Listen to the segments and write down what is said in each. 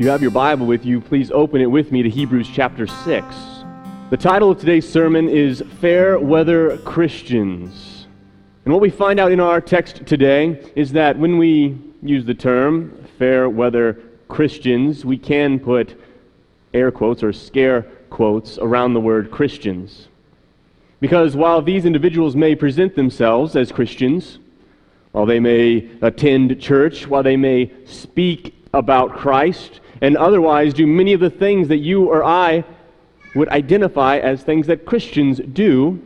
You have your Bible with you, please open it with me to Hebrews chapter 6. The title of today's sermon is Fair Weather Christians. And what we find out in our text today is that when we use the term fair weather Christians, we can put air quotes or scare quotes around the word Christians. Because while these individuals may present themselves as Christians, while they may attend church, while they may speak about Christ, and otherwise do many of the things that you or I would identify as things that Christians do.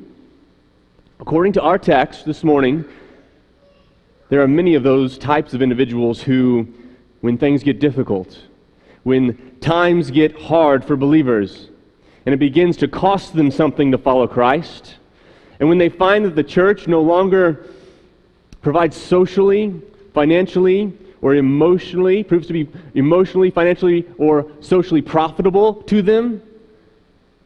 According to our text this morning, there are many of those types of individuals who, when things get difficult, when times get hard for believers, and it begins to cost them something to follow Christ, and when they find that the church no longer provides socially, financially, or emotionally, proves to be emotionally, financially, or socially profitable to them,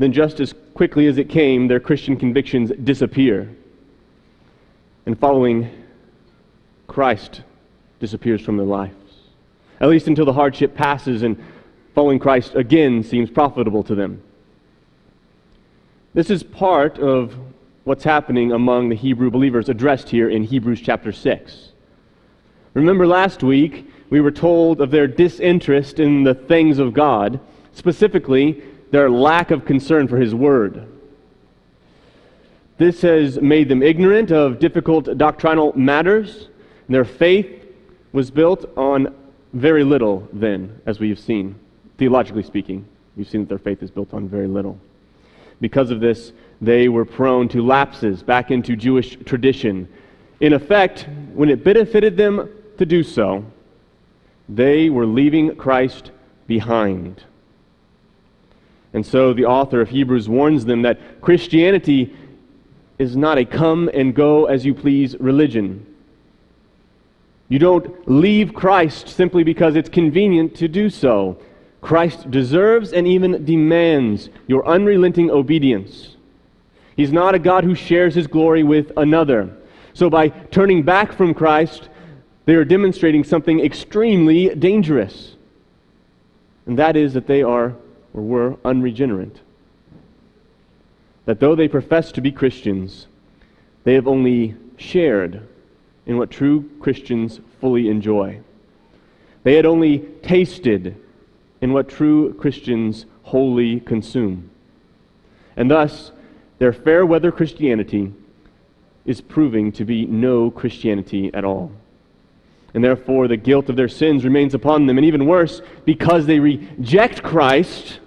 then just as quickly as it came, their Christian convictions disappear. And following Christ disappears from their lives. At least until the hardship passes and following Christ again seems profitable to them. This is part of what's happening among the Hebrew believers addressed here in Hebrews chapter 6. Remember last week, we were told of their disinterest in the things of God, specifically, their lack of concern for His Word. This has made them ignorant of difficult doctrinal matters. Their faith was built on very little, then, as we have seen. Theologically speaking, we've seen that their faith is built on very little. Because of this, they were prone to lapses back into Jewish tradition. In effect, when it benefited them to do so, they were leaving Christ behind. And so the author of Hebrews warns them that Christianity is not a come and go as you please religion. You don't leave Christ simply because it's convenient to do so. Christ deserves and even demands your unrelenting obedience. He's not a God who shares his glory with another. So by turning back from Christ, they are demonstrating something extremely dangerous. And that is that they are or were unregenerate. That though they profess to be Christians, they have only shared in what true Christians fully enjoy. They had only tasted in what true Christians wholly consume. And thus, their fair weather Christianity is proving to be no Christianity at all and therefore the guilt of their sins remains upon them. And even worse, because they reject Christ,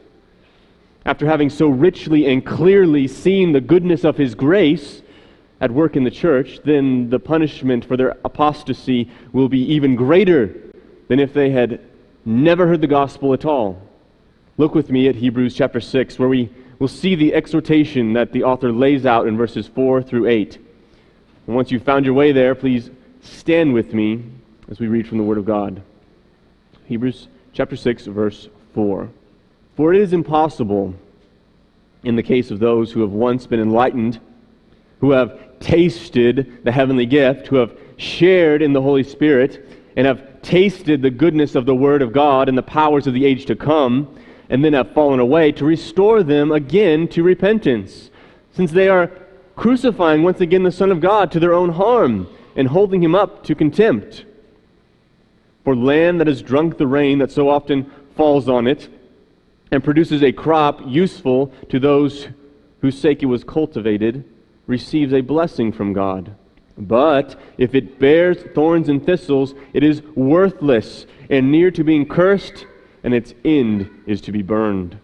after having so richly and clearly seen the goodness of His grace at work in the church, then the punishment for their apostasy will be even greater than if they had never heard the gospel at all. Look with me at Hebrews chapter 6, where we will see the exhortation that the author lays out in verses 4 through 8. And once you've found your way there, please stand with me as we read from the Word of God. Hebrews chapter 6, verse 4. For it is impossible, in the case of those who have once been enlightened, who have tasted the heavenly gift, who have shared in the Holy Spirit, and have tasted the goodness of the Word of God and the powers of the age to come, and then have fallen away, to restore them again to repentance, since they are crucifying once again the Son of God to their own harm and holding him up to contempt for land that has drunk the rain that so often falls on it and produces a crop useful to those whose sake it was cultivated receives a blessing from God. But if it bears thorns and thistles, it is worthless and near to being cursed, and its end is to be burned.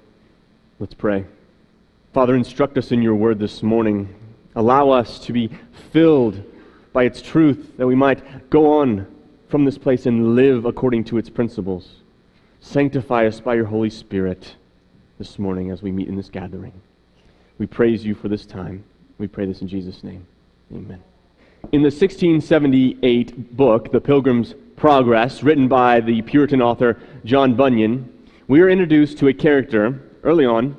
Let's pray. Father, instruct us in your word this morning. Allow us to be filled by its truth that we might go on from this place and live according to its principles. Sanctify us by your Holy Spirit this morning as we meet in this gathering. We praise you for this time. We pray this in Jesus' name. Amen. In the 1678 book, The Pilgrim's Progress, written by the Puritan author John Bunyan, we are introduced to a character early on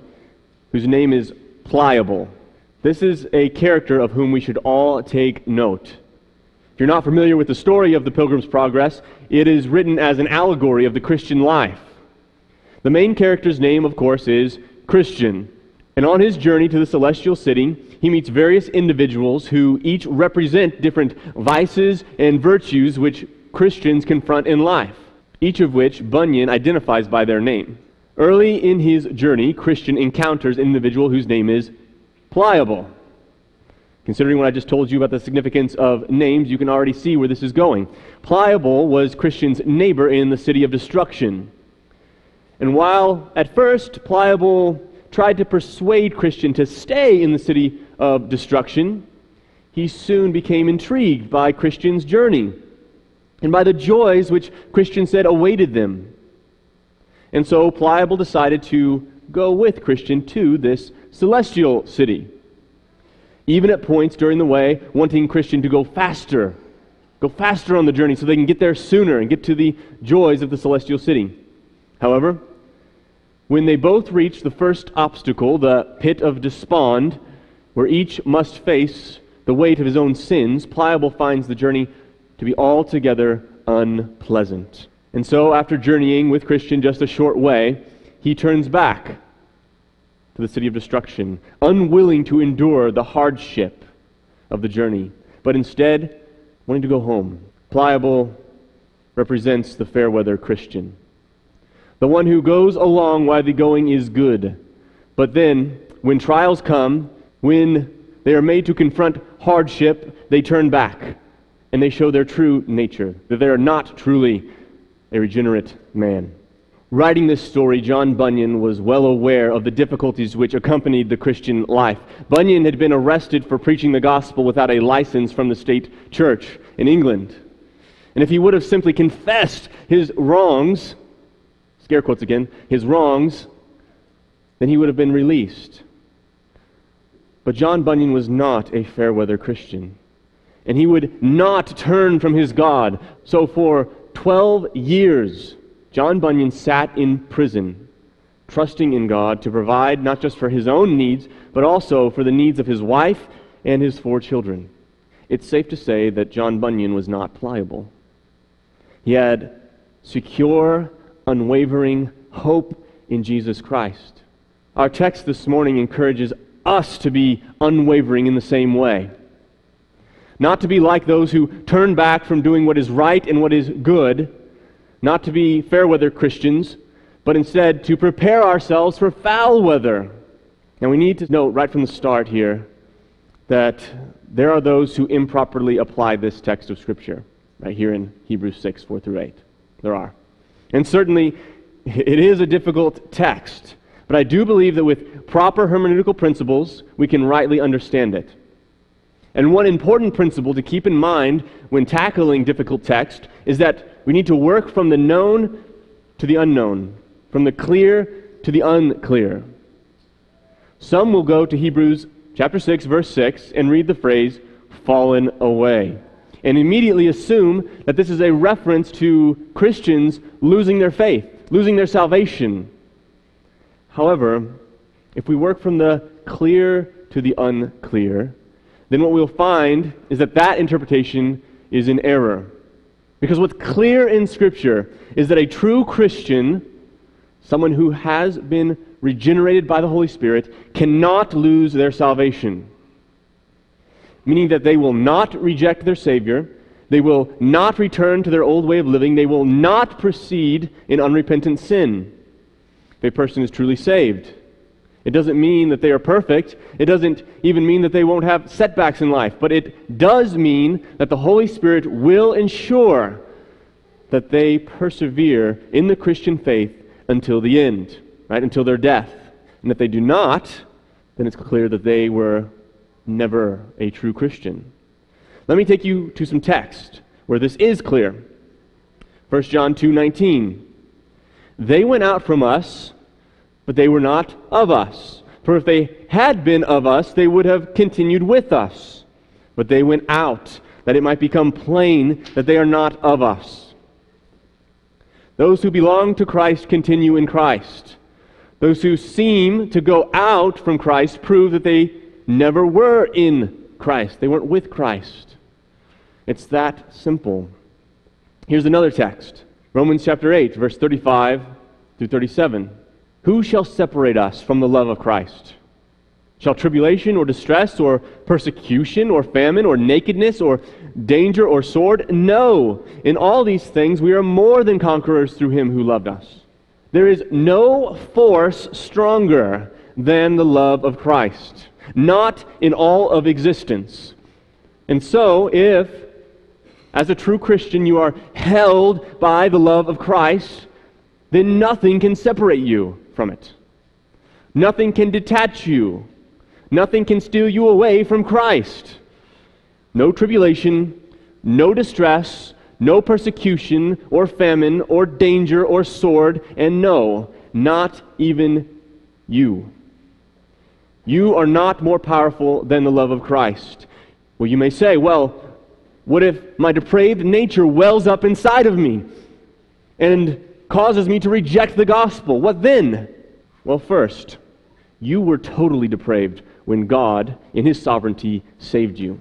whose name is Pliable. This is a character of whom we should all take note. If you're not familiar with the story of the Pilgrim's Progress, it is written as an allegory of the Christian life. The main character's name, of course, is Christian. And on his journey to the celestial city, he meets various individuals who each represent different vices and virtues which Christians confront in life, each of which Bunyan identifies by their name. Early in his journey, Christian encounters an individual whose name is Pliable. Considering what I just told you about the significance of names, you can already see where this is going. Pliable was Christian's neighbor in the city of destruction. And while at first Pliable tried to persuade Christian to stay in the city of destruction, he soon became intrigued by Christian's journey and by the joys which Christian said awaited them. And so Pliable decided to go with Christian to this celestial city even at points during the way, wanting Christian to go faster, go faster on the journey so they can get there sooner and get to the joys of the celestial city. However, when they both reach the first obstacle, the pit of despond, where each must face the weight of his own sins, Pliable finds the journey to be altogether unpleasant. And so, after journeying with Christian just a short way, he turns back to the city of destruction, unwilling to endure the hardship of the journey, but instead wanting to go home. Pliable represents the fair weather Christian, the one who goes along while the going is good. But then, when trials come, when they are made to confront hardship, they turn back and they show their true nature, that they are not truly a regenerate man. Writing this story, John Bunyan was well aware of the difficulties which accompanied the Christian life. Bunyan had been arrested for preaching the gospel without a license from the state church in England. And if he would have simply confessed his wrongs, scare quotes again, his wrongs, then he would have been released. But John Bunyan was not a fair weather Christian. And he would not turn from his God. So for 12 years, John Bunyan sat in prison, trusting in God to provide not just for his own needs, but also for the needs of his wife and his four children. It's safe to say that John Bunyan was not pliable. He had secure, unwavering hope in Jesus Christ. Our text this morning encourages us to be unwavering in the same way. Not to be like those who turn back from doing what is right and what is good not to be fair weather Christians, but instead to prepare ourselves for foul weather. And we need to note right from the start here that there are those who improperly apply this text of Scripture, right here in Hebrews 6, 4 through 8. There are. And certainly, it is a difficult text, but I do believe that with proper hermeneutical principles, we can rightly understand it. And one important principle to keep in mind when tackling difficult text is that we need to work from the known to the unknown, from the clear to the unclear. Some will go to Hebrews chapter 6 verse 6 and read the phrase fallen away and immediately assume that this is a reference to Christians losing their faith, losing their salvation. However, if we work from the clear to the unclear, then what we'll find is that that interpretation is in error. Because what's clear in Scripture is that a true Christian, someone who has been regenerated by the Holy Spirit, cannot lose their salvation. Meaning that they will not reject their Savior, they will not return to their old way of living, they will not proceed in unrepentant sin. If a person is truly saved, it doesn't mean that they are perfect. It doesn't even mean that they won't have setbacks in life. But it does mean that the Holy Spirit will ensure that they persevere in the Christian faith until the end, right? Until their death. And if they do not, then it's clear that they were never a true Christian. Let me take you to some text where this is clear. 1 John 2:19. They went out from us but they were not of us. For if they had been of us, they would have continued with us. But they went out, that it might become plain that they are not of us. Those who belong to Christ continue in Christ. Those who seem to go out from Christ prove that they never were in Christ. They weren't with Christ. It's that simple. Here's another text Romans chapter 8, verse 35 through 37. Who shall separate us from the love of Christ? Shall tribulation or distress or persecution or famine or nakedness or danger or sword? No. In all these things we are more than conquerors through him who loved us. There is no force stronger than the love of Christ, not in all of existence. And so, if, as a true Christian, you are held by the love of Christ, then nothing can separate you from it. Nothing can detach you. Nothing can steal you away from Christ. No tribulation, no distress, no persecution or famine or danger or sword, and no, not even you. You are not more powerful than the love of Christ. Well, you may say, well, what if my depraved nature wells up inside of me and causes me to reject the gospel? What then? Well, first, you were totally depraved when God, in his sovereignty, saved you.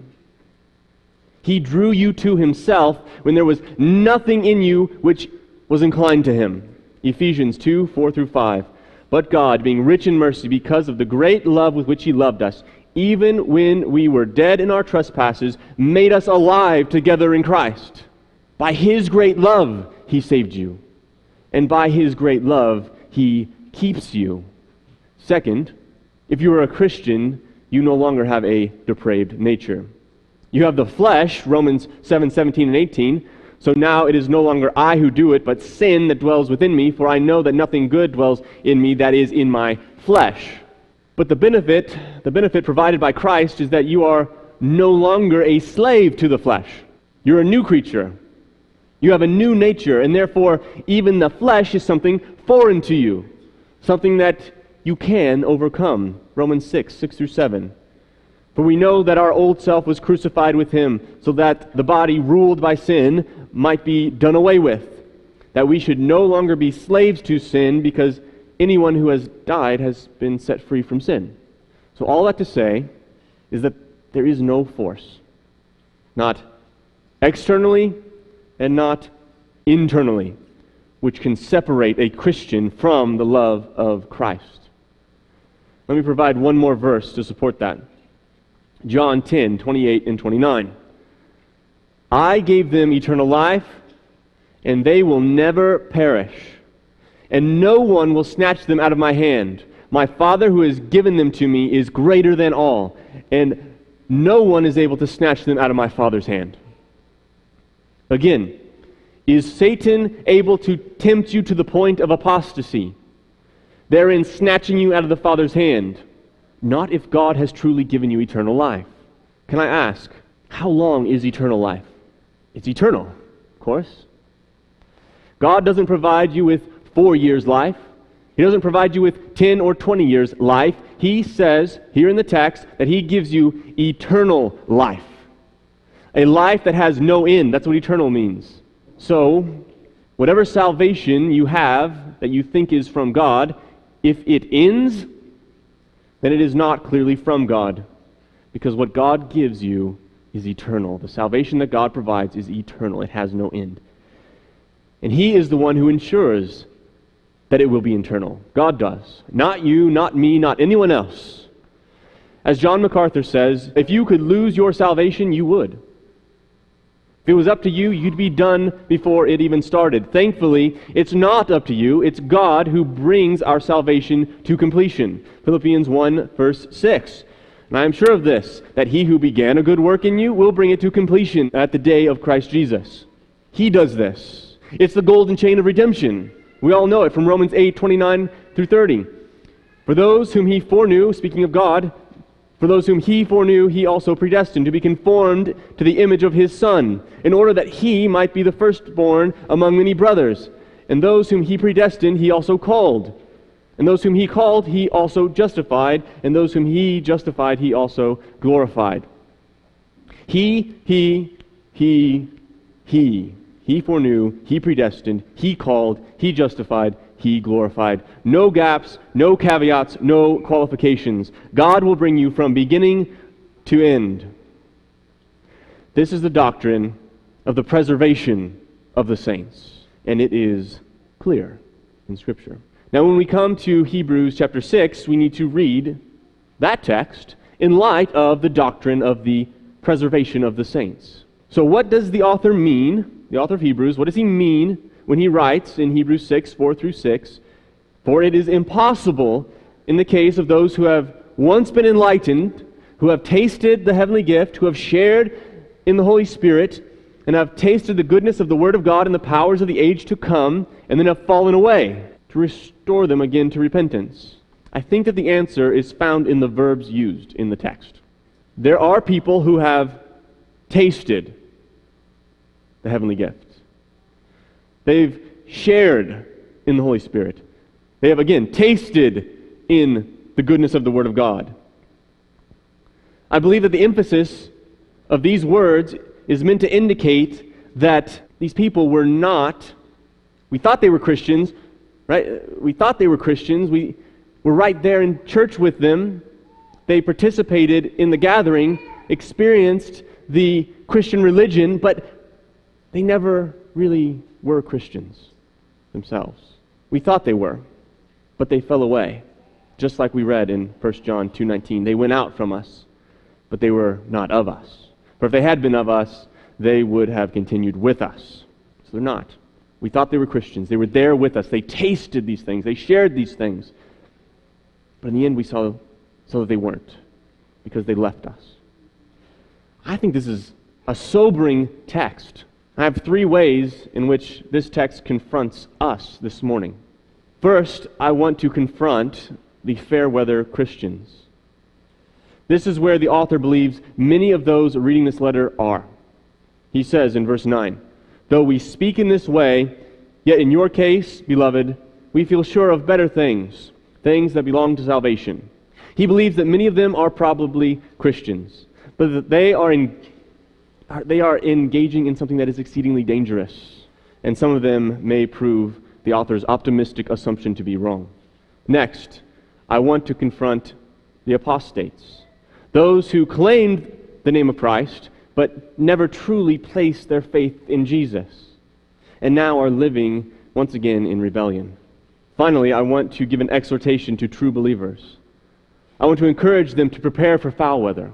He drew you to himself when there was nothing in you which was inclined to him. Ephesians 2 4 through 5. But God, being rich in mercy, because of the great love with which he loved us, even when we were dead in our trespasses, made us alive together in Christ. By his great love, he saved you. And by his great love, he keeps you. Second, if you are a Christian, you no longer have a depraved nature. You have the flesh, Romans 7 17 and 18. So now it is no longer I who do it, but sin that dwells within me, for I know that nothing good dwells in me that is in my flesh. But the benefit, the benefit provided by Christ is that you are no longer a slave to the flesh. You're a new creature. You have a new nature, and therefore even the flesh is something foreign to you, something that you can overcome. Romans 6, 6 through 7. For we know that our old self was crucified with him, so that the body ruled by sin might be done away with, that we should no longer be slaves to sin, because anyone who has died has been set free from sin. So, all that to say is that there is no force, not externally and not internally, which can separate a Christian from the love of Christ. Let me provide one more verse to support that. John 10, 28 and 29. I gave them eternal life, and they will never perish, and no one will snatch them out of my hand. My Father who has given them to me is greater than all, and no one is able to snatch them out of my Father's hand. Again, is Satan able to tempt you to the point of apostasy? therein snatching you out of the Father's hand, not if God has truly given you eternal life. Can I ask, how long is eternal life? It's eternal, of course. God doesn't provide you with four years' life. He doesn't provide you with 10 or 20 years' life. He says here in the text that He gives you eternal life. A life that has no end. That's what eternal means. So, whatever salvation you have that you think is from God, if it ends, then it is not clearly from God, because what God gives you is eternal. The salvation that God provides is eternal, it has no end. And He is the one who ensures that it will be eternal. God does. Not you, not me, not anyone else. As John MacArthur says, if you could lose your salvation, you would. If it was up to you, you'd be done before it even started. Thankfully, it's not up to you. It's God who brings our salvation to completion. Philippians 1, verse 6. And I am sure of this, that he who began a good work in you will bring it to completion at the day of Christ Jesus. He does this. It's the golden chain of redemption. We all know it from Romans 8, 29 through 30. For those whom he foreknew, speaking of God, for those whom he foreknew, he also predestined to be conformed to the image of his Son, in order that he might be the firstborn among many brothers. And those whom he predestined, he also called. And those whom he called, he also justified. And those whom he justified, he also glorified. He, he, he, he. He foreknew, he predestined, he called, he justified, he glorified. No gaps, no caveats, no qualifications. God will bring you from beginning to end. This is the doctrine of the preservation of the saints, and it is clear in Scripture. Now, when we come to Hebrews chapter 6, we need to read that text in light of the doctrine of the preservation of the saints. So, what does the author mean, the author of Hebrews, what does he mean when he writes in Hebrews 6 4 through 6? For it is impossible in the case of those who have once been enlightened, who have tasted the heavenly gift, who have shared in the Holy Spirit, and have tasted the goodness of the Word of God and the powers of the age to come, and then have fallen away, to restore them again to repentance. I think that the answer is found in the verbs used in the text. There are people who have tasted the heavenly gift. They've shared in the Holy Spirit. They have, again, tasted in the goodness of the Word of God. I believe that the emphasis of these words is meant to indicate that these people were not, we thought they were Christians, right? We thought they were Christians. We were right there in church with them. They participated in the gathering, experienced the Christian religion, but they never really were Christians themselves. We thought they were, but they fell away, just like we read in 1 John 2:19. They went out from us, but they were not of us. For if they had been of us, they would have continued with us. So they're not. We thought they were Christians. They were there with us. They tasted these things. They shared these things. But in the end, we saw, saw that they weren't because they left us. I think this is a sobering text. I have three ways in which this text confronts us this morning. First, I want to confront the fair weather Christians. This is where the author believes many of those reading this letter are. He says in verse 9, Though we speak in this way, yet in your case, beloved, we feel sure of better things, things that belong to salvation. He believes that many of them are probably Christians, but that they are, in, they are engaging in something that is exceedingly dangerous, and some of them may prove the author's optimistic assumption to be wrong. Next, I want to confront the apostates, those who claimed the name of Christ, but never truly placed their faith in Jesus, and now are living once again in rebellion. Finally, I want to give an exhortation to true believers. I want to encourage them to prepare for foul weather,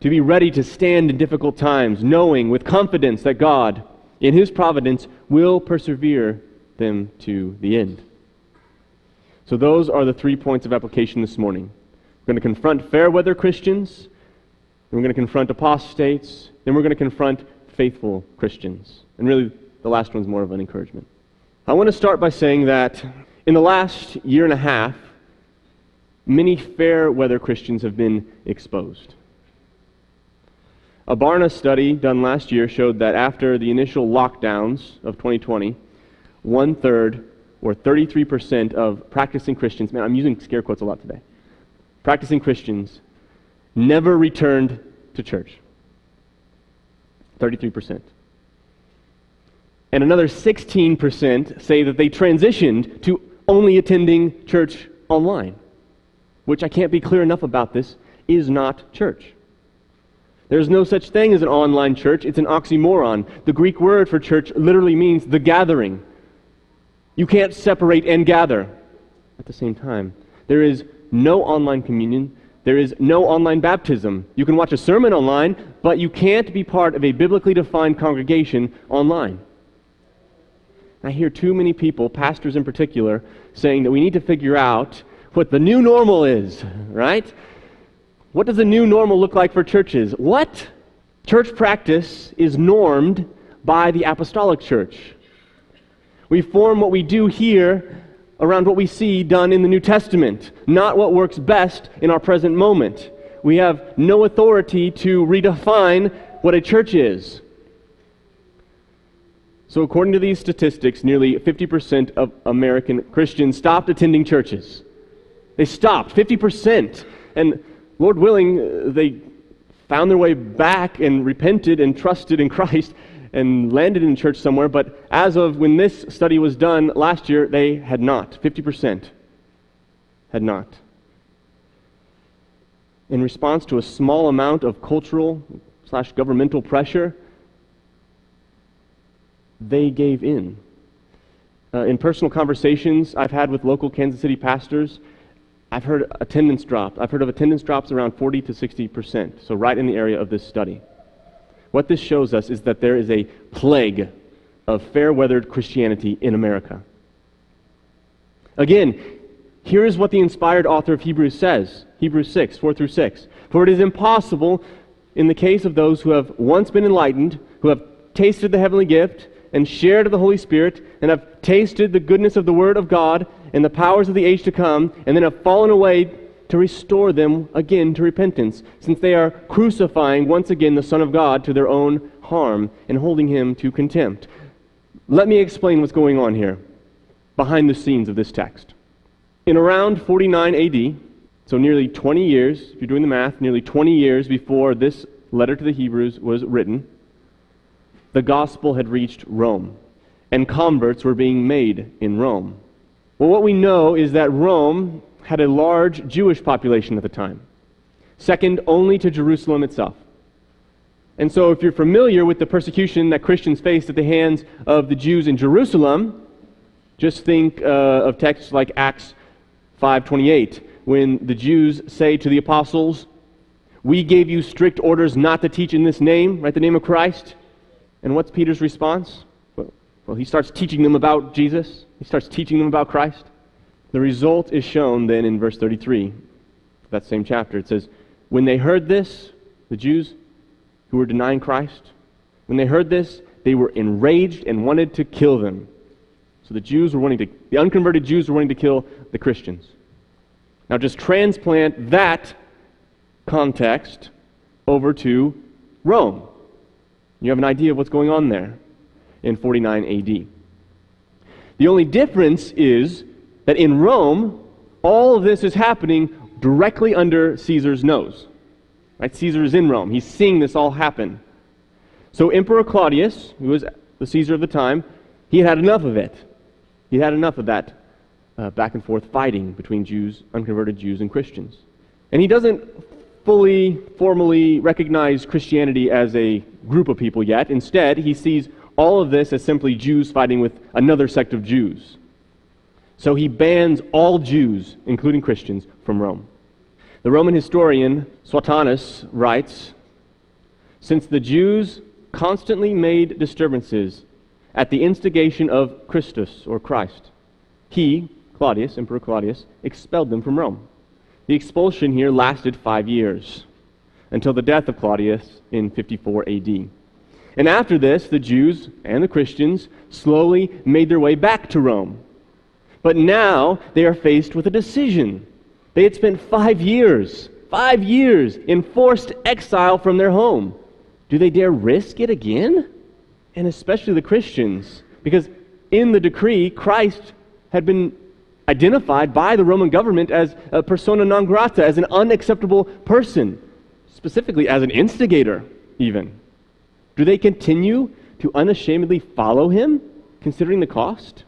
to be ready to stand in difficult times, knowing with confidence that God, in His providence, will persevere them to the end. So, those are the three points of application this morning. We're going to confront fair weather Christians, we're going to confront apostates. Then we're going to confront faithful Christians. And really, the last one's more of an encouragement. I want to start by saying that in the last year and a half, many fair weather Christians have been exposed. A Barna study done last year showed that after the initial lockdowns of 2020, one third or 33% of practicing Christians, man, I'm using scare quotes a lot today, practicing Christians never returned to church. 33%. And another 16% say that they transitioned to only attending church online, which I can't be clear enough about this, is not church. There's no such thing as an online church. It's an oxymoron. The Greek word for church literally means the gathering. You can't separate and gather at the same time. There is no online communion. There is no online baptism. You can watch a sermon online, but you can't be part of a biblically defined congregation online. I hear too many people, pastors in particular, saying that we need to figure out what the new normal is, right? What does the new normal look like for churches? What? Church practice is normed by the apostolic church. We form what we do here around what we see done in the New Testament, not what works best in our present moment. We have no authority to redefine what a church is. So, according to these statistics, nearly 50% of American Christians stopped attending churches. They stopped, 50%. And Lord willing, they found their way back and repented and trusted in Christ and landed in church somewhere, but as of when this study was done last year, they had not. 50% had not. In response to a small amount of cultural slash governmental pressure, they gave in. Uh, in personal conversations I've had with local Kansas City pastors, I've heard attendance drop. I've heard of attendance drops around 40 to 60 percent, so right in the area of this study. What this shows us is that there is a plague of fair weathered Christianity in America. Again, here is what the inspired author of Hebrews says Hebrews 6, 4 through 6. For it is impossible, in the case of those who have once been enlightened, who have tasted the heavenly gift, and shared of the Holy Spirit, and have tasted the goodness of the Word of God and the powers of the age to come, and then have fallen away to restore them again to repentance, since they are crucifying once again the Son of God to their own harm and holding him to contempt. Let me explain what's going on here behind the scenes of this text. In around 49 AD, so nearly 20 years, if you're doing the math, nearly 20 years before this letter to the Hebrews was written, the gospel had reached Rome, and converts were being made in Rome. Well, what we know is that Rome had a large Jewish population at the time, second only to Jerusalem itself. And so, if you're familiar with the persecution that Christians faced at the hands of the Jews in Jerusalem, just think uh, of texts like Acts 5:28, when the Jews say to the apostles, "We gave you strict orders not to teach in this name, right? The name of Christ." And what's Peter's response? Well, he starts teaching them about Jesus. He starts teaching them about Christ. The result is shown then in verse 33, that same chapter. It says, "When they heard this, the Jews who were denying Christ, when they heard this, they were enraged and wanted to kill them." So the Jews were wanting to, the unconverted Jews were wanting to kill the Christians. Now just transplant that context over to Rome. You have an idea of what's going on there in 49 AD. The only difference is that in Rome, all of this is happening directly under Caesar's nose. Right? Caesar is in Rome. He's seeing this all happen. So Emperor Claudius, who was the Caesar of the time, he had enough of it. He had enough of that uh, back and forth fighting between Jews, unconverted Jews, and Christians. And he doesn't fully, formally recognize Christianity as a group of people yet. Instead, he sees all of this as simply Jews fighting with another sect of Jews. So he bans all Jews, including Christians, from Rome. The Roman historian Suetonius writes Since the Jews constantly made disturbances at the instigation of Christus, or Christ, he, Claudius, Emperor Claudius, expelled them from Rome. The expulsion here lasted five years, until the death of Claudius in 54 AD. And after this, the Jews and the Christians slowly made their way back to Rome. But now they are faced with a decision. They had spent five years, five years in forced exile from their home. Do they dare risk it again? And especially the Christians, because in the decree, Christ had been identified by the Roman government as a persona non grata, as an unacceptable person, specifically as an instigator, even. Do they continue to unashamedly follow him, considering the cost?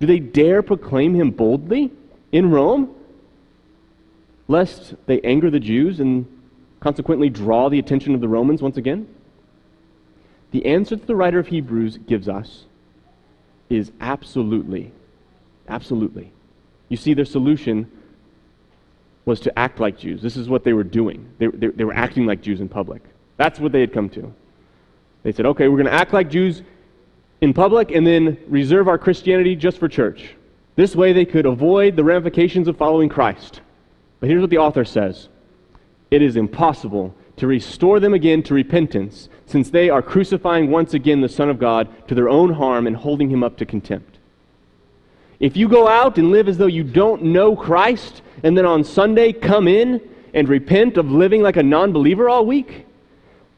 Do they dare proclaim him boldly in Rome, lest they anger the Jews and consequently draw the attention of the Romans once again? The answer that the writer of Hebrews gives us is absolutely. Absolutely. You see, their solution was to act like Jews. This is what they were doing. They, they, they were acting like Jews in public. That's what they had come to. They said, okay, we're going to act like Jews in public and then reserve our Christianity just for church. This way they could avoid the ramifications of following Christ. But here's what the author says It is impossible to restore them again to repentance, since they are crucifying once again the Son of God to their own harm and holding him up to contempt. If you go out and live as though you don't know Christ, and then on Sunday come in and repent of living like a non believer all week,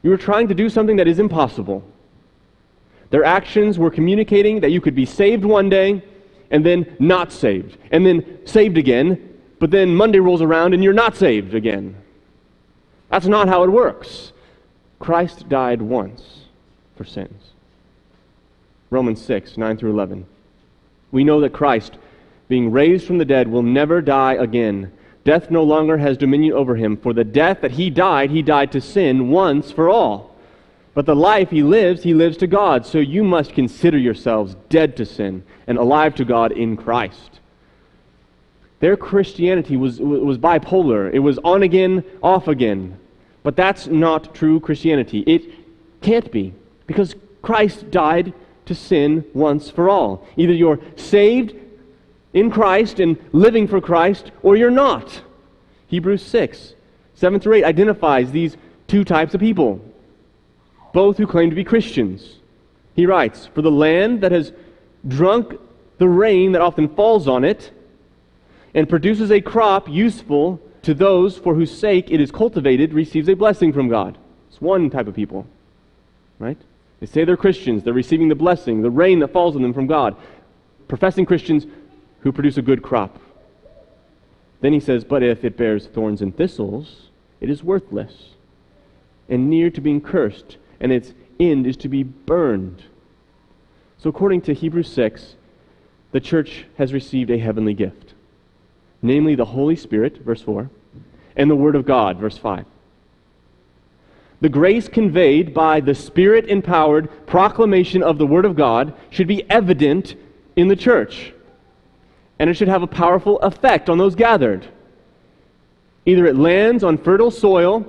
you were trying to do something that is impossible. Their actions were communicating that you could be saved one day and then not saved, and then saved again, but then Monday rolls around and you're not saved again. That's not how it works. Christ died once for sins. Romans 6, 9 through 11. We know that Christ, being raised from the dead, will never die again. Death no longer has dominion over him, for the death that he died, he died to sin once for all. But the life he lives, he lives to God. So you must consider yourselves dead to sin and alive to God in Christ. Their Christianity was, was bipolar. It was on again, off again. But that's not true Christianity. It can't be, because Christ died to sin once for all. Either you're saved in Christ and living for Christ, or you're not. Hebrews 6, 7 through 8 identifies these two types of people, both who claim to be Christians. He writes, For the land that has drunk the rain that often falls on it, and produces a crop useful to those for whose sake it is cultivated, receives a blessing from God. It's one type of people, right? They say they're Christians, they're receiving the blessing, the rain that falls on them from God. Professing Christians who produce a good crop. Then he says, But if it bears thorns and thistles, it is worthless and near to being cursed, and its end is to be burned. So, according to Hebrews 6, the church has received a heavenly gift, namely the Holy Spirit, verse 4, and the Word of God, verse 5. The grace conveyed by the Spirit empowered proclamation of the Word of God should be evident in the church. And it should have a powerful effect on those gathered. Either it lands on fertile soil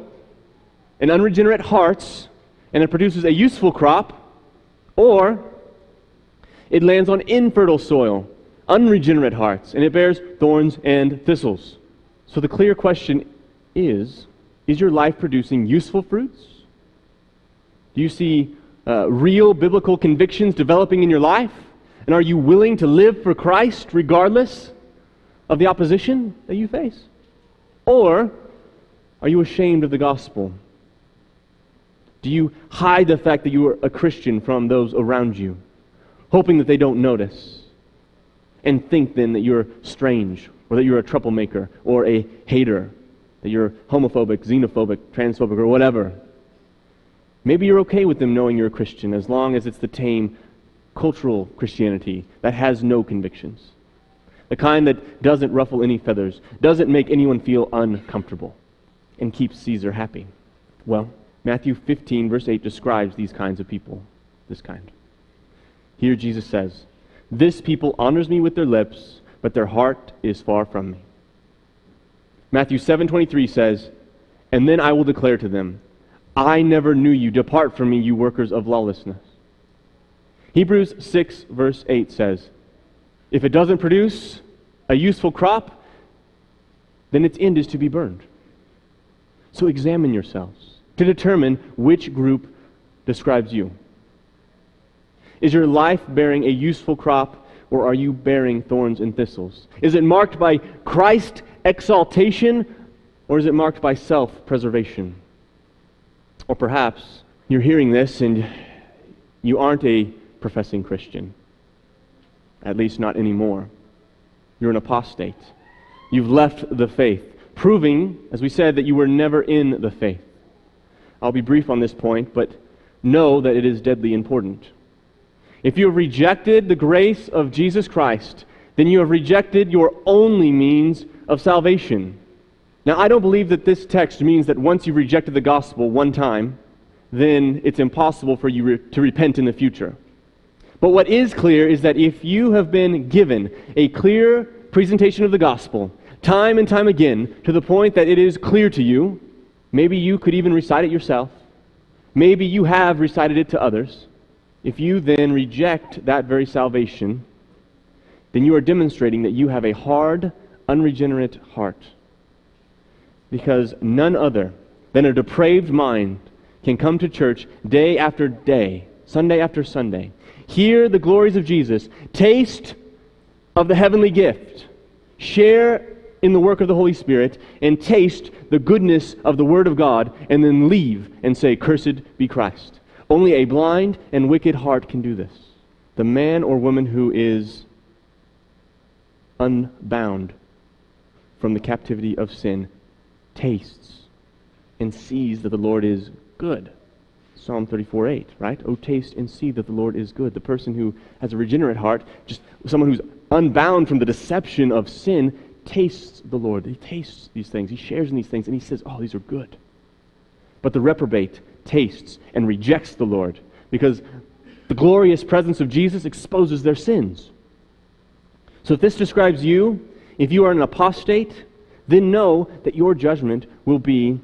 and unregenerate hearts, and it produces a useful crop, or it lands on infertile soil, unregenerate hearts, and it bears thorns and thistles. So the clear question is is your life producing useful fruits? Do you see uh, real biblical convictions developing in your life? And are you willing to live for Christ regardless of the opposition that you face? Or are you ashamed of the gospel? Do you hide the fact that you are a Christian from those around you, hoping that they don't notice? And think then that you're strange, or that you're a troublemaker, or a hater, that you're homophobic, xenophobic, transphobic, or whatever. Maybe you're okay with them knowing you're a Christian as long as it's the tame cultural Christianity that has no convictions. The kind that doesn't ruffle any feathers, doesn't make anyone feel uncomfortable, and keeps Caesar happy. Well, Matthew 15, verse 8 describes these kinds of people, this kind. Here Jesus says, This people honors me with their lips, but their heart is far from me. Matthew 7:23 says, "And then I will declare to them, I never knew you. Depart from me, you workers of lawlessness." Hebrews 6 verse 8 says, "If it doesn't produce a useful crop, then its end is to be burned." So examine yourselves to determine which group describes you. Is your life bearing a useful crop or are you bearing thorns and thistles? Is it marked by Christ exaltation, or is it marked by self preservation? Or perhaps you're hearing this and you aren't a professing Christian, at least not anymore. You're an apostate. You've left the faith, proving, as we said, that you were never in the faith. I'll be brief on this point, but know that it is deadly important. If you have rejected the grace of Jesus Christ, then you have rejected your only means of salvation. Now, I don't believe that this text means that once you've rejected the gospel one time, then it's impossible for you re- to repent in the future. But what is clear is that if you have been given a clear presentation of the gospel, time and time again, to the point that it is clear to you, maybe you could even recite it yourself, maybe you have recited it to others, if you then reject that very salvation, then you are demonstrating that you have a hard, unregenerate heart. Because none other than a depraved mind can come to church day after day, Sunday after Sunday, hear the glories of Jesus, taste of the heavenly gift, share in the work of the Holy Spirit, and taste the goodness of the Word of God, and then leave and say, Cursed be Christ. Only a blind and wicked heart can do this. The man or woman who is unbound from the captivity of sin tastes and sees that the Lord is good. Psalm 34 8, right? Oh, taste and see that the Lord is good. The person who has a regenerate heart, just someone who's unbound from the deception of sin, tastes the Lord. He tastes these things. He shares in these things, and he says, Oh, these are good. But the reprobate tastes and rejects the Lord because the glorious presence of Jesus exposes their sins. So if this describes you, if you are an apostate, then know that your judgment will be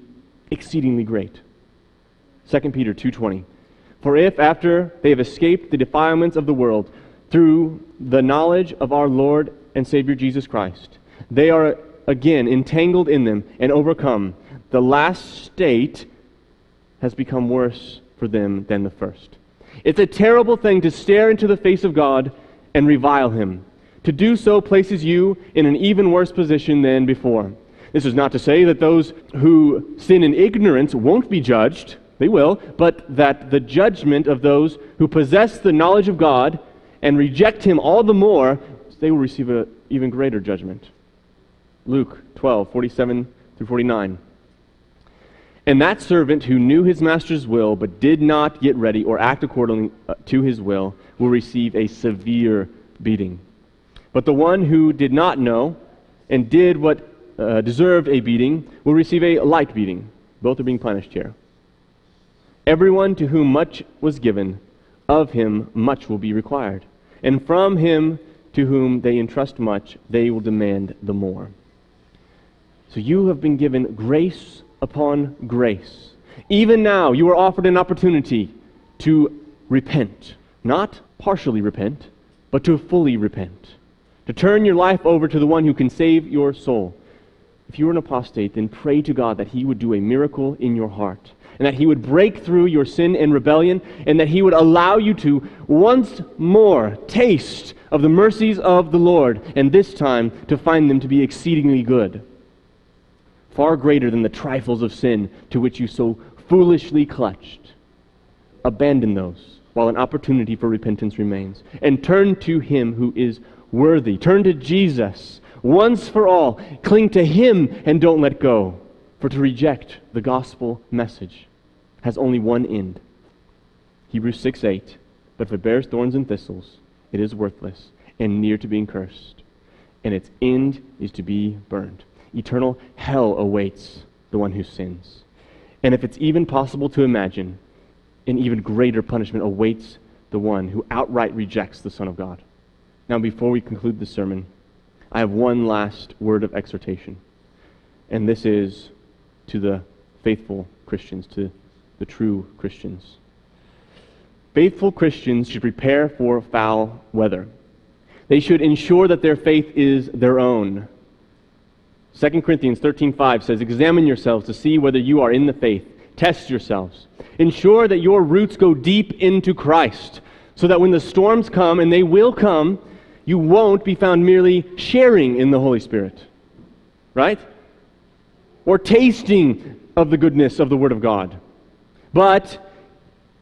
exceedingly great. 2 Peter 2:20 For if after they have escaped the defilements of the world through the knowledge of our Lord and Savior Jesus Christ, they are again entangled in them and overcome, the last state has become worse for them than the first. It's a terrible thing to stare into the face of God and revile him. To do so places you in an even worse position than before. This is not to say that those who sin in ignorance won't be judged, they will, but that the judgment of those who possess the knowledge of God and reject him all the more, they will receive an even greater judgment. Luke 12, 47 through 49. And that servant who knew his master's will but did not get ready or act according uh, to his will will receive a severe beating. But the one who did not know and did what uh, deserved a beating will receive a light beating. Both are being punished here. Everyone to whom much was given, of him much will be required. And from him to whom they entrust much, they will demand the more. So you have been given grace upon grace. Even now, you are offered an opportunity to repent. Not partially repent, but to fully repent. To turn your life over to the one who can save your soul. If you are an apostate, then pray to God that He would do a miracle in your heart, and that He would break through your sin and rebellion, and that He would allow you to once more taste of the mercies of the Lord, and this time to find them to be exceedingly good far greater than the trifles of sin to which you so foolishly clutched. Abandon those while an opportunity for repentance remains, and turn to Him who is worthy. Turn to Jesus once for all. Cling to Him and don't let go. For to reject the gospel message has only one end. Hebrews 6 8. But if it bears thorns and thistles, it is worthless and near to being cursed, and its end is to be burned eternal hell awaits the one who sins. And if it's even possible to imagine, an even greater punishment awaits the one who outright rejects the Son of God. Now, before we conclude the sermon, I have one last word of exhortation. And this is to the faithful Christians, to the true Christians. Faithful Christians should prepare for foul weather. They should ensure that their faith is their own, 2 Corinthians 13:5 says, "Examine yourselves to see whether you are in the faith. Test yourselves. Ensure that your roots go deep into Christ, so that when the storms come, and they will come, you won't be found merely sharing in the Holy Spirit." Right? Or tasting of the goodness of the Word of God. But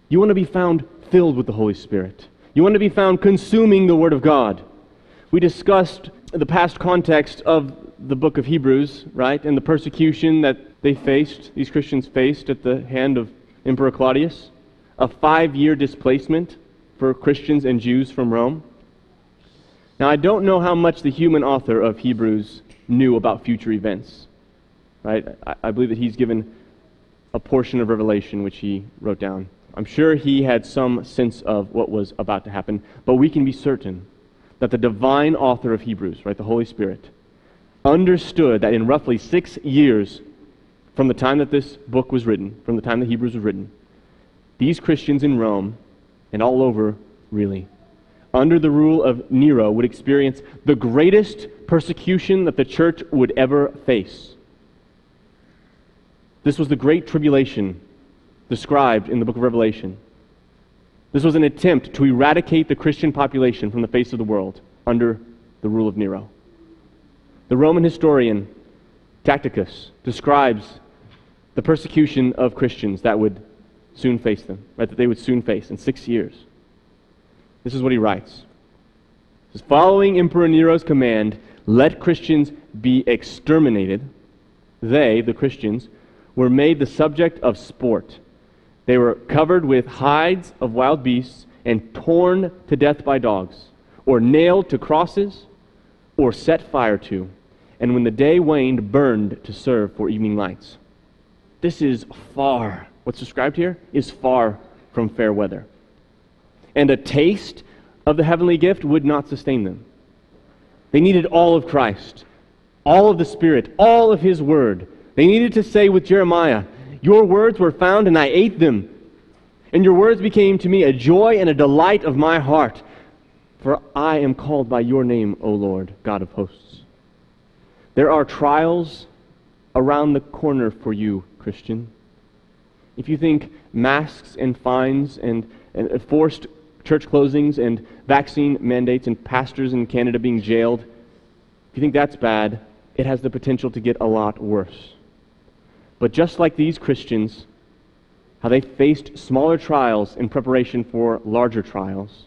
you want to be found filled with the Holy Spirit. You want to be found consuming the Word of God. We discussed the past context of the book of Hebrews, right, and the persecution that they faced, these Christians faced at the hand of Emperor Claudius, a five year displacement for Christians and Jews from Rome. Now, I don't know how much the human author of Hebrews knew about future events, right? I, I believe that he's given a portion of Revelation which he wrote down. I'm sure he had some sense of what was about to happen, but we can be certain that the divine author of Hebrews, right, the Holy Spirit, understood that in roughly six years from the time that this book was written, from the time that Hebrews was written, these Christians in Rome and all over, really, under the rule of Nero, would experience the greatest persecution that the church would ever face. This was the great tribulation described in the book of Revelation. This was an attempt to eradicate the Christian population from the face of the world under the rule of Nero. The Roman historian Tacitus describes the persecution of Christians that would soon face them, right? That they would soon face in six years. This is what he writes. He says, Following Emperor Nero's command, let Christians be exterminated. They, the Christians, were made the subject of sport. They were covered with hides of wild beasts and torn to death by dogs, or nailed to crosses, or set fire to and when the day waned, burned to serve for evening lights. This is far what's described here, is far from fair weather. And a taste of the heavenly gift would not sustain them. They needed all of Christ, all of the Spirit, all of His Word. They needed to say with Jeremiah, Your words were found, and I ate them. And your words became to me a joy and a delight of my heart. For I am called by your name, O Lord, God of hosts. There are trials around the corner for you, Christian. If you think masks and fines and, and forced church closings and vaccine mandates and pastors in Canada being jailed, if you think that's bad, it has the potential to get a lot worse. But just like these Christians, how they faced smaller trials in preparation for larger trials,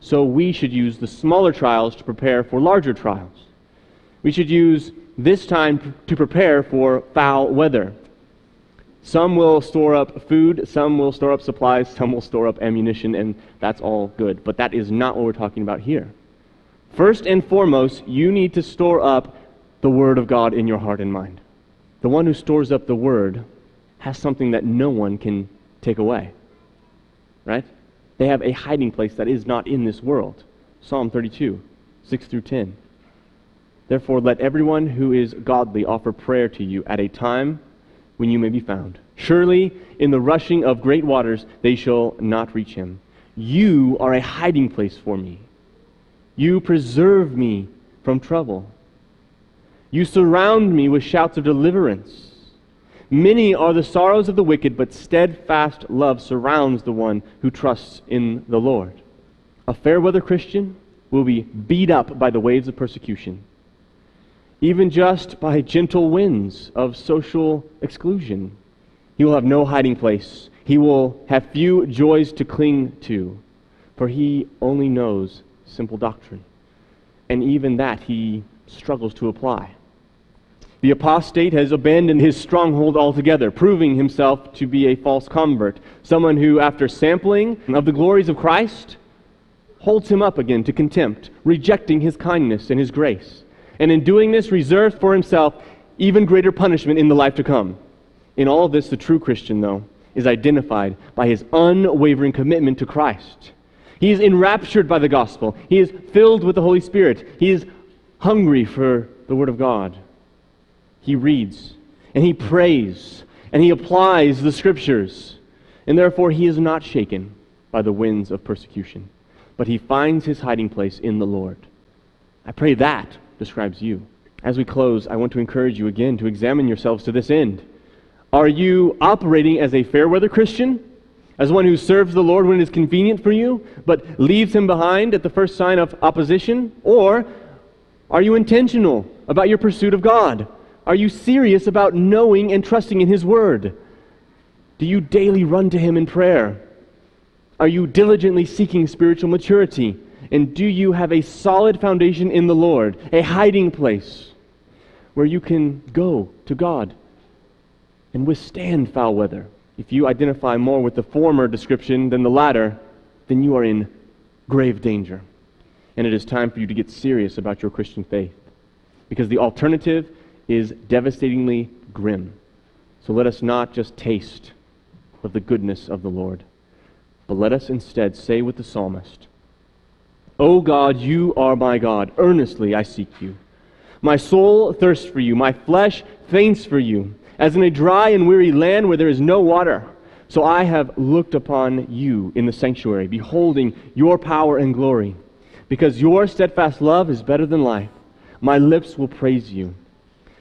so we should use the smaller trials to prepare for larger trials. We should use this time to prepare for foul weather. Some will store up food, some will store up supplies, some will store up ammunition, and that's all good. But that is not what we're talking about here. First and foremost, you need to store up the Word of God in your heart and mind. The one who stores up the Word has something that no one can take away. Right? They have a hiding place that is not in this world. Psalm 32, 6 through 10. Therefore, let everyone who is godly offer prayer to you at a time when you may be found. Surely, in the rushing of great waters, they shall not reach him. You are a hiding place for me. You preserve me from trouble. You surround me with shouts of deliverance. Many are the sorrows of the wicked, but steadfast love surrounds the one who trusts in the Lord. A fair weather Christian will be beat up by the waves of persecution, even just by gentle winds of social exclusion. He will have no hiding place. He will have few joys to cling to, for he only knows simple doctrine. And even that he struggles to apply. The apostate has abandoned his stronghold altogether, proving himself to be a false convert, someone who, after sampling of the glories of Christ, holds him up again to contempt, rejecting his kindness and his grace, and in doing this reserves for himself even greater punishment in the life to come. In all this, the true Christian, though, is identified by his unwavering commitment to Christ. He is enraptured by the gospel. He is filled with the Holy Spirit. He is hungry for the Word of God he reads and he prays and he applies the scriptures. And therefore, he is not shaken by the winds of persecution, but he finds his hiding place in the Lord. I pray that describes you. As we close, I want to encourage you again to examine yourselves to this end. Are you operating as a fair weather Christian? As one who serves the Lord when it is convenient for you, but leaves him behind at the first sign of opposition? Or are you intentional about your pursuit of God? Are you serious about knowing and trusting in His Word? Do you daily run to Him in prayer? Are you diligently seeking spiritual maturity? And do you have a solid foundation in the Lord, a hiding place where you can go to God and withstand foul weather? If you identify more with the former description than the latter, then you are in grave danger. And it is time for you to get serious about your Christian faith. Because the alternative is devastatingly grim. So let us not just taste of the goodness of the Lord, but let us instead say with the psalmist, O God, you are my God. Earnestly I seek you. My soul thirsts for you. My flesh faints for you, as in a dry and weary land where there is no water. So I have looked upon you in the sanctuary, beholding your power and glory. Because your steadfast love is better than life, my lips will praise you.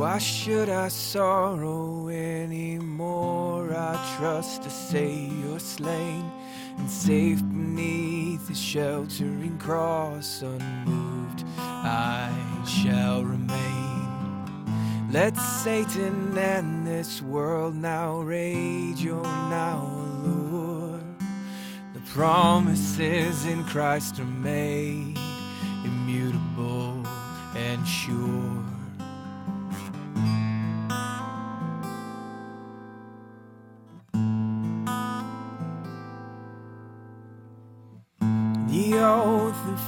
Why should I sorrow anymore? I trust to say you're slain and safe beneath the sheltering cross, unmoved I shall remain. Let Satan and this world now rage, you're now allure. The promises in Christ are made immutable and sure.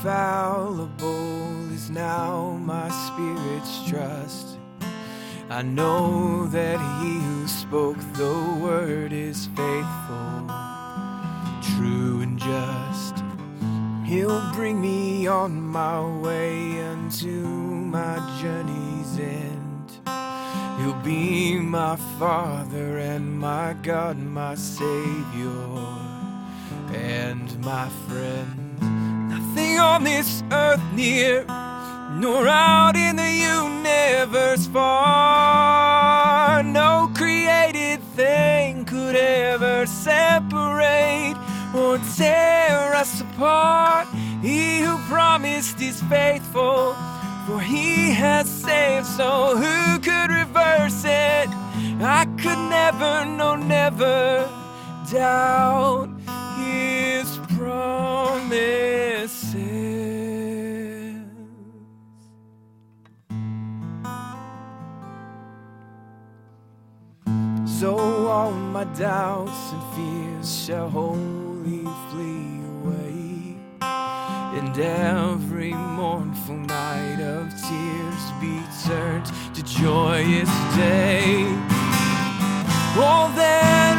Infallible is now my spirit's trust. I know that he who spoke the word is faithful, true and just. He'll bring me on my way unto my journey's end. He'll be my father and my God, my savior and my friend. Nothing on this earth near, nor out in the universe far. No created thing could ever separate or tear us apart. He who promised is faithful, for he has saved, so who could reverse it? I could never, no, never doubt So all my doubts and fears shall wholly flee away, and every mournful night of tears be turned to joyous day. All that